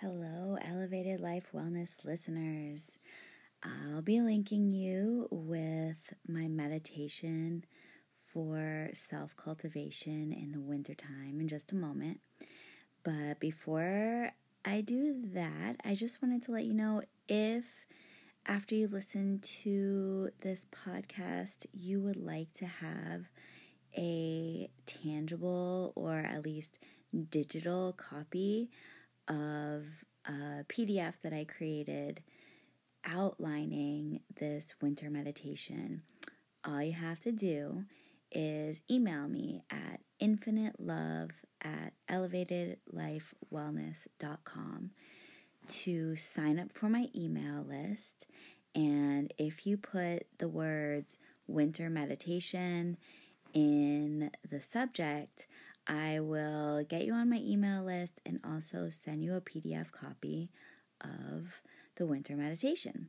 Hello, Elevated Life Wellness listeners. I'll be linking you with my meditation for self cultivation in the wintertime in just a moment. But before I do that, I just wanted to let you know if after you listen to this podcast, you would like to have a tangible or at least digital copy of a PDF that I created outlining this winter meditation, all you have to do is email me at infinitelove at elevatedlifewellness.com to sign up for my email list. And if you put the words winter meditation in the subject, I will get you on my email list and also send you a PDF copy of the winter meditation.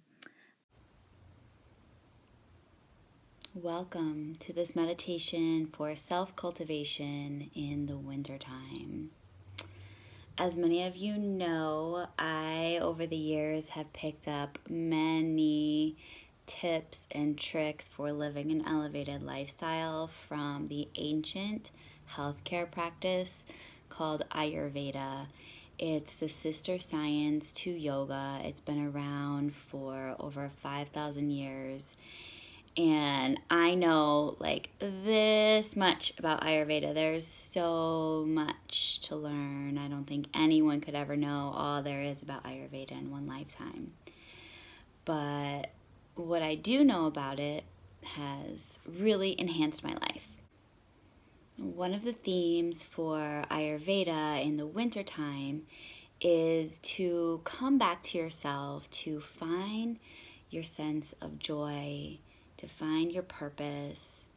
Welcome to this meditation for self cultivation in the wintertime. As many of you know, I, over the years, have picked up many tips and tricks for living an elevated lifestyle from the ancient healthcare practice called Ayurveda. It's the sister science to yoga. It's been around for over 5,000 years. And I know like this much about Ayurveda. There's so much to learn. I don't think anyone could ever know all there is about Ayurveda in one lifetime. But what I do know about it has really enhanced my life. One of the themes for Ayurveda in the wintertime is to come back to yourself, to find your sense of joy, to find your purpose,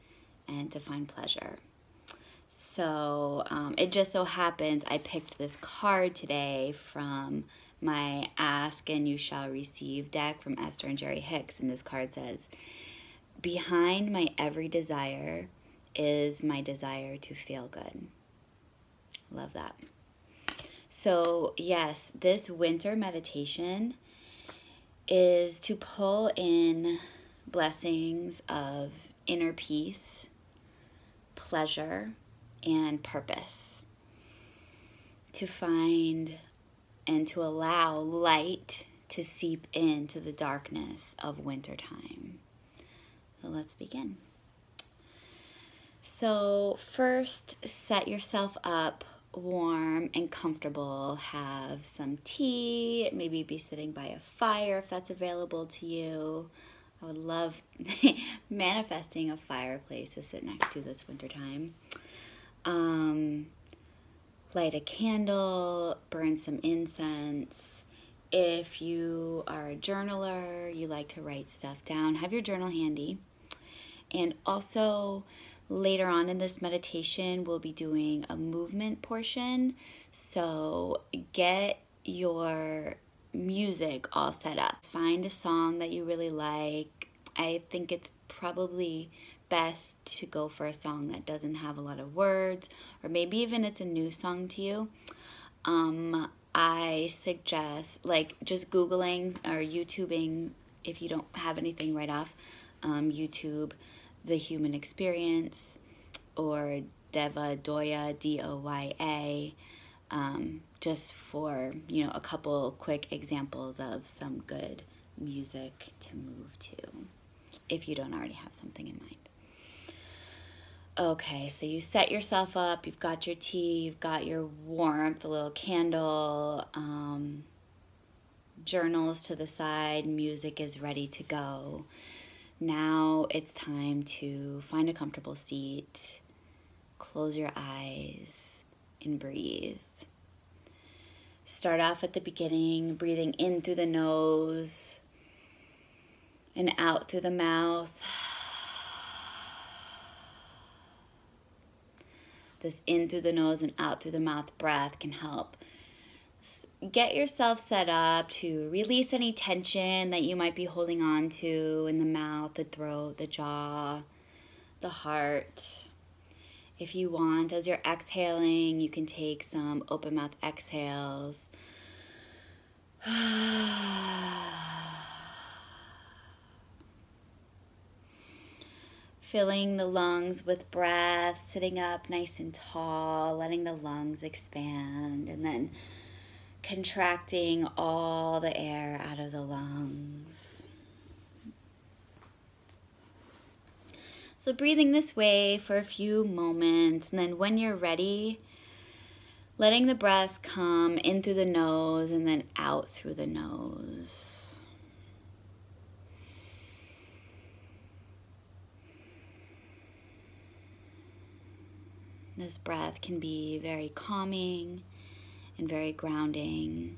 and to find pleasure. So um, it just so happens I picked this card today from my Ask and You Shall Receive deck from Esther and Jerry Hicks. And this card says, Behind my every desire, is my desire to feel good. Love that. So, yes, this winter meditation is to pull in blessings of inner peace, pleasure, and purpose. To find and to allow light to seep into the darkness of wintertime. So let's begin. So, first, set yourself up warm and comfortable. Have some tea, maybe be sitting by a fire if that's available to you. I would love manifesting a fireplace to sit next to this wintertime. Um, light a candle, burn some incense. If you are a journaler, you like to write stuff down, have your journal handy. And also, Later on in this meditation, we'll be doing a movement portion. So get your music all set up. Find a song that you really like. I think it's probably best to go for a song that doesn't have a lot of words, or maybe even it's a new song to you. Um, I suggest like just Googling or YouTubing if you don't have anything right off. Um, YouTube the Human Experience or Deya Dova, D O V A, um, just for you know a couple quick examples of some good music to move to, if you don't already have something in mind. Okay, so you set yourself up, you've got your tea, you've got your warmth, a little candle, um, journals to the side, music is ready to go. Now it's time to find a comfortable seat, close your eyes, and breathe. Start off at the beginning, breathing in through the nose and out through the mouth. This in through the nose and out through the mouth breath can help get yourself set up to release any tension that you might be holding on to in the mouth, the throat, the jaw, the heart. If you want, as you're exhaling, you can take some open mouth exhales. Filling the lungs with breath, sitting up nice and tall, letting the lungs expand, and then contracting all the air out of the lungs. So, breathing this way for a few moments, and then when you're ready, letting the breath come in through the nose and then out through the nose. This breath can be very calming and very grounding,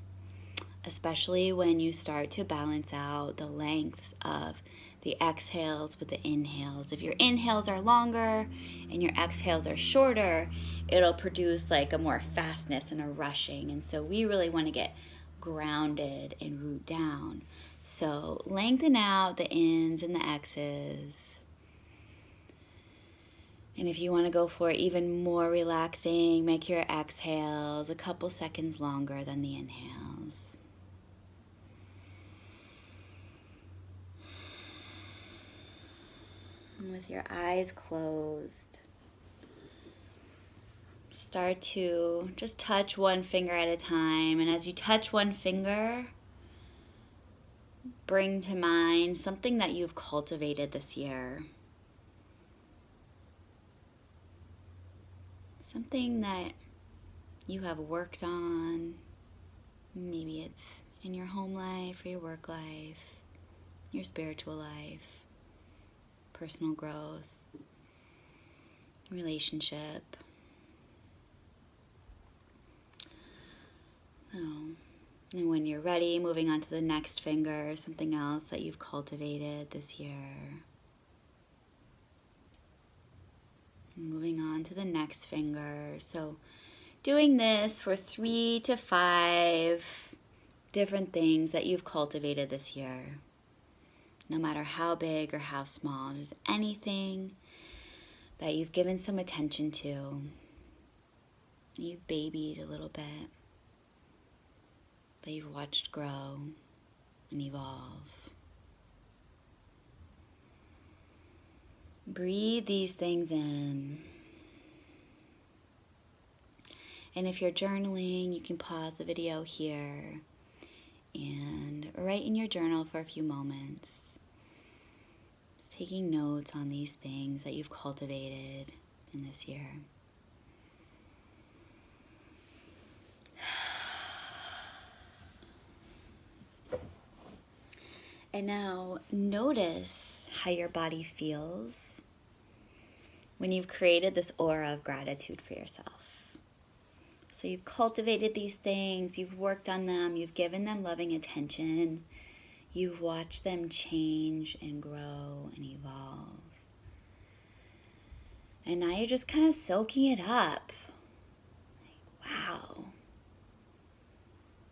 especially when you start to balance out the lengths of the exhales with the inhales. If your inhales are longer and your exhales are shorter, it'll produce like a more fastness and a rushing. And so we really want to get grounded and root down. So lengthen out the ins and the X's. And if you want to go for even more relaxing, make your exhales a couple seconds longer than the inhales. And with your eyes closed, start to just touch one finger at a time. And as you touch one finger, bring to mind something that you've cultivated this year. Something that you have worked on. Maybe it's in your home life or your work life, your spiritual life, personal growth, relationship. Oh. And when you're ready, moving on to the next finger, something else that you've cultivated this year. Moving on to the next finger. So, doing this for three to five different things that you've cultivated this year. No matter how big or how small, just anything that you've given some attention to, you've babied a little bit, that you've watched grow and evolve. Breathe these things in. And if you're journaling, you can pause the video here and write in your journal for a few moments. Just taking notes on these things that you've cultivated in this year. And now notice how your body feels when you've created this aura of gratitude for yourself. So you've cultivated these things, you've worked on them, you've given them loving attention, you've watched them change and grow and evolve. And now you're just kind of soaking it up. Like, wow.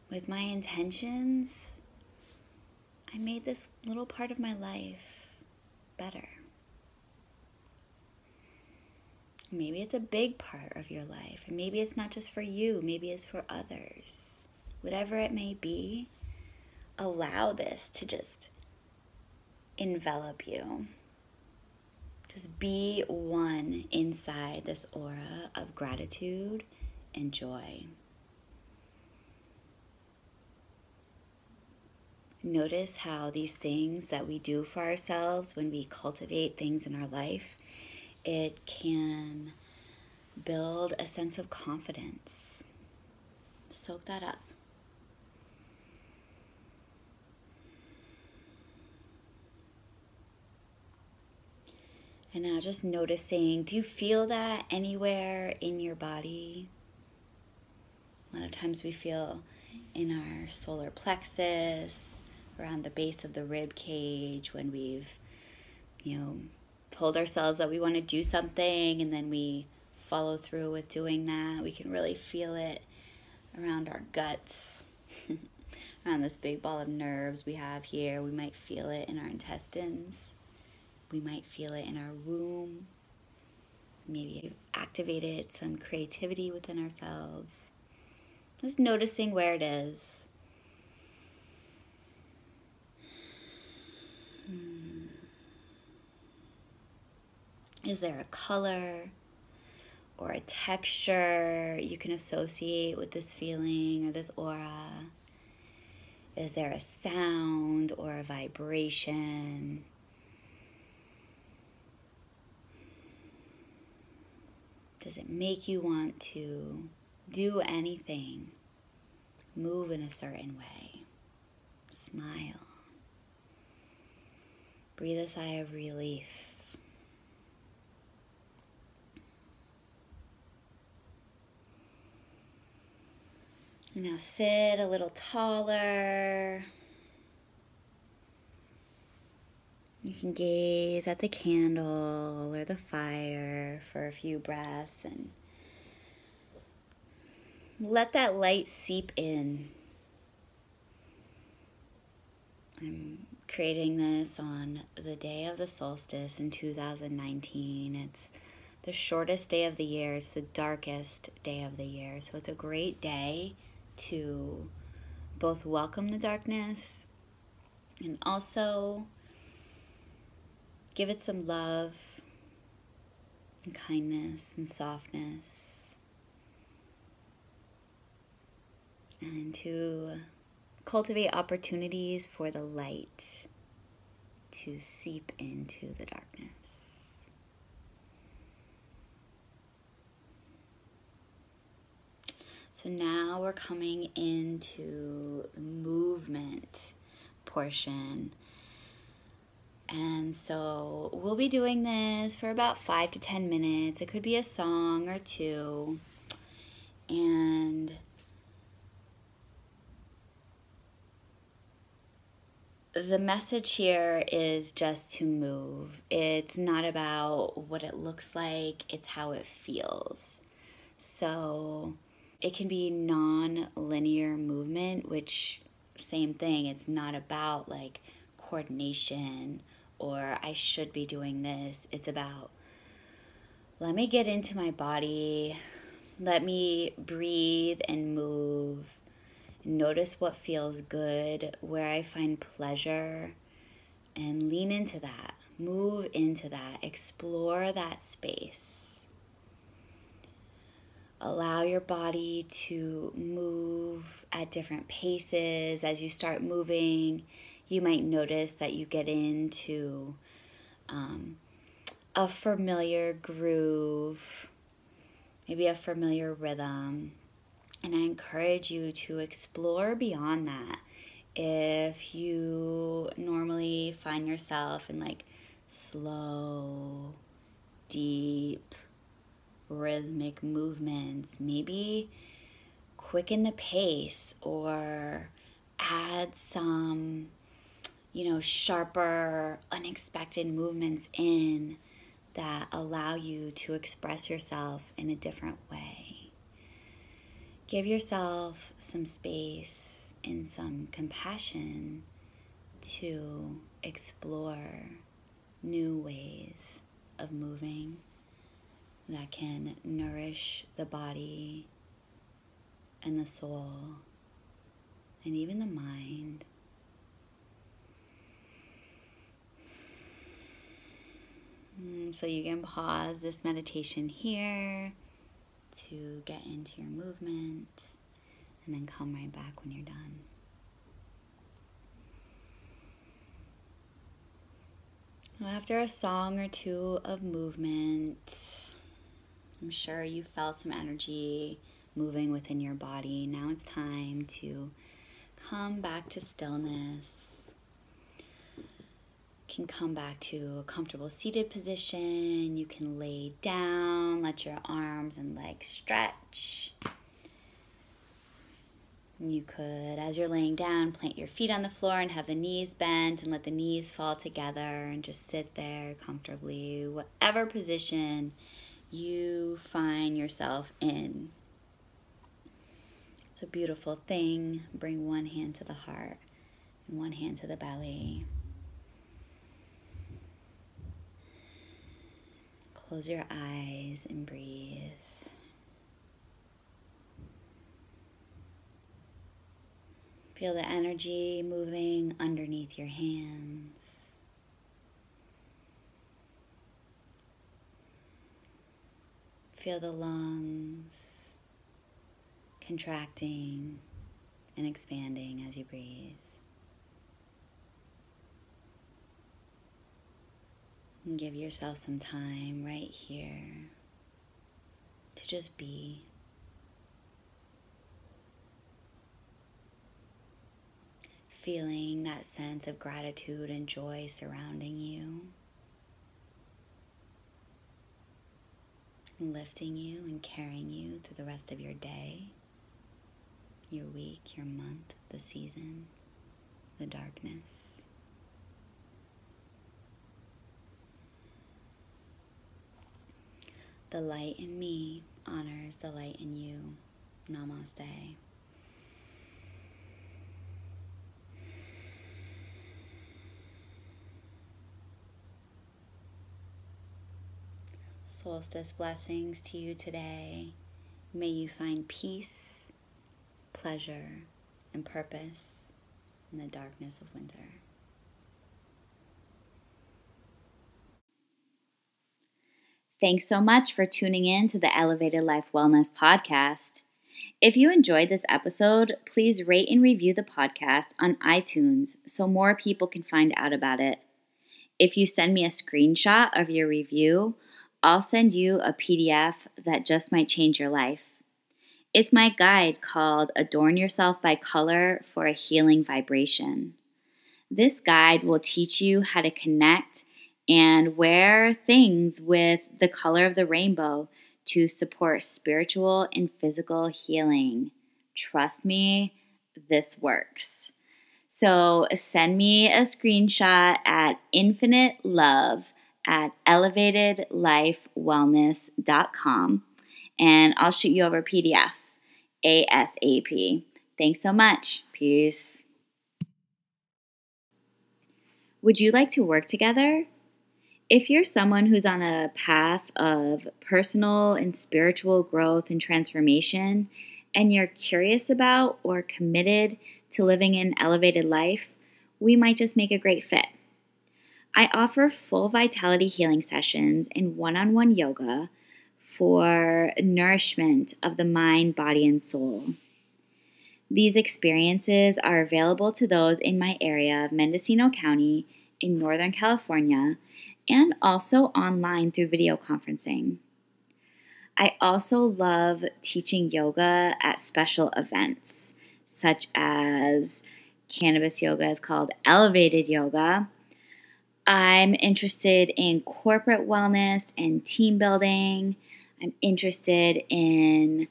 With my intentions, I made this little part of my life better. Maybe it's a big part of your life, and maybe it's not just for you, maybe it's for others. Whatever it may be, allow this to just envelop you. Just be one inside this aura of gratitude and joy. Notice how these things that we do for ourselves when we cultivate things in our life, it can build a sense of confidence. Soak that up. And now just noticing do you feel that anywhere in your body? A lot of times we feel in our solar plexus, around the base of the rib cage when we've, you know, told ourselves that we want to do something and then we follow through with doing that. We can really feel it around our guts, around this big ball of nerves we have here. We might feel it in our intestines. We might feel it in our womb. Maybe activated some creativity within ourselves. Just noticing where it is Is there a color or a texture you can associate with this feeling or this aura? Is there a sound or a vibration? Does it make you want to do anything? Move in a certain way. Smile. Breathe a sigh of relief. Now sit a little taller. You can gaze at the candle or the fire for a few breaths and let that light seep in. I'm creating this on the day of the solstice in 2019. It's the shortest day of the year, it's the darkest day of the year. So it's a great day to both welcome the darkness and also give it some love and kindness and softness and to cultivate opportunities for the light to seep into the darkness. So now we're coming into the movement portion. And so we'll be doing this for about five to 10 minutes. It could be a song or two. And the message here is just to move. It's not about what it looks like, it's how it feels. So it can be non-linear movement which same thing it's not about like coordination or i should be doing this. It's about let me get into my body let me breathe and move notice what feels good where i find pleasure and lean into that move into that explore that space Allow your body to move at different paces. As you start moving, you might notice that you get into um, a familiar groove, maybe a familiar rhythm. And I encourage you to explore beyond that. If you normally find yourself in like slow, deep, rhythmic movements, maybe quicken the pace or add some, you know, sharper, unexpected movements in that allow you to express yourself in a different way. Give yourself some space and some compassion to explore new ways of moving that can nourish the body and the soul and even the mind. Mm, so you can pause this meditation here to get into your movement and then come right back when you're done. After a song or two of movement, I'm sure you felt some energy moving within your body. Now it's time to come back to stillness. You can come back to a comfortable seated position. You can lay down, let your arms and legs stretch. You could, as you're laying down, plant your feet on the floor and have the knees bent and let the knees fall together and just sit there comfortably, whatever position you find yourself in. It's a beautiful thing. Bring one hand to the heart and one hand to the belly. Close your eyes and breathe. Feel the energy moving underneath your hands. Feel the lungs contracting and expanding as you breathe. And give yourself some time right here to just be. Feeling that sense of gratitude and joy surrounding you. Lifting you and carrying you through the rest of your day, your week, your month, the season, the darkness. The light in me honors the light in you. Namaste. Solstice blessings to you today. May you find peace, pleasure, and purpose in the darkness of winter. Thanks so much for tuning in to the Elevated Life Wellness Podcast. If you enjoyed this episode, please rate and review the podcast on iTunes so more people can find out about it. If you send me a screenshot of your review, I'll send you a PDF that just might change your life. It's my guide called Adorn Yourself by Color for a Healing Vibration. This guide will teach you how to connect and wear things with the color of the rainbow to support spiritual and physical healing. Trust me, this works. So send me a screenshot at infinite love at elevatedlifewellness.com and I'll shoot you over PDF ASAP. Thanks so much. Peace. Would you like to work together? If you're someone who's on a path of personal and spiritual growth and transformation, and you're curious about or committed to living an elevated life, we might just make a great fit. I offer full vitality healing sessions and one on one yoga for nourishment of the mind, body, and soul. These experiences are available to those in my area of Mendocino County in Northern California and also online through video conferencing. I also love teaching yoga at special events, such as cannabis yoga is called elevated yoga. I'm interested in corporate wellness and team building. I'm interested in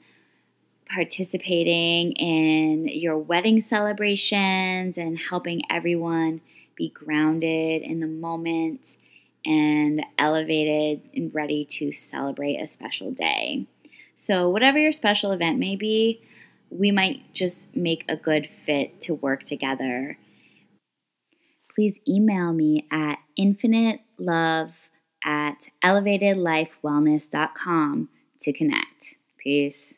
participating in your wedding celebrations and helping everyone be grounded in the moment and elevated and ready to celebrate a special day. So, whatever your special event may be, we might just make a good fit to work together. Please email me at infinitelove at elevatedlifewellness.com to connect. Peace.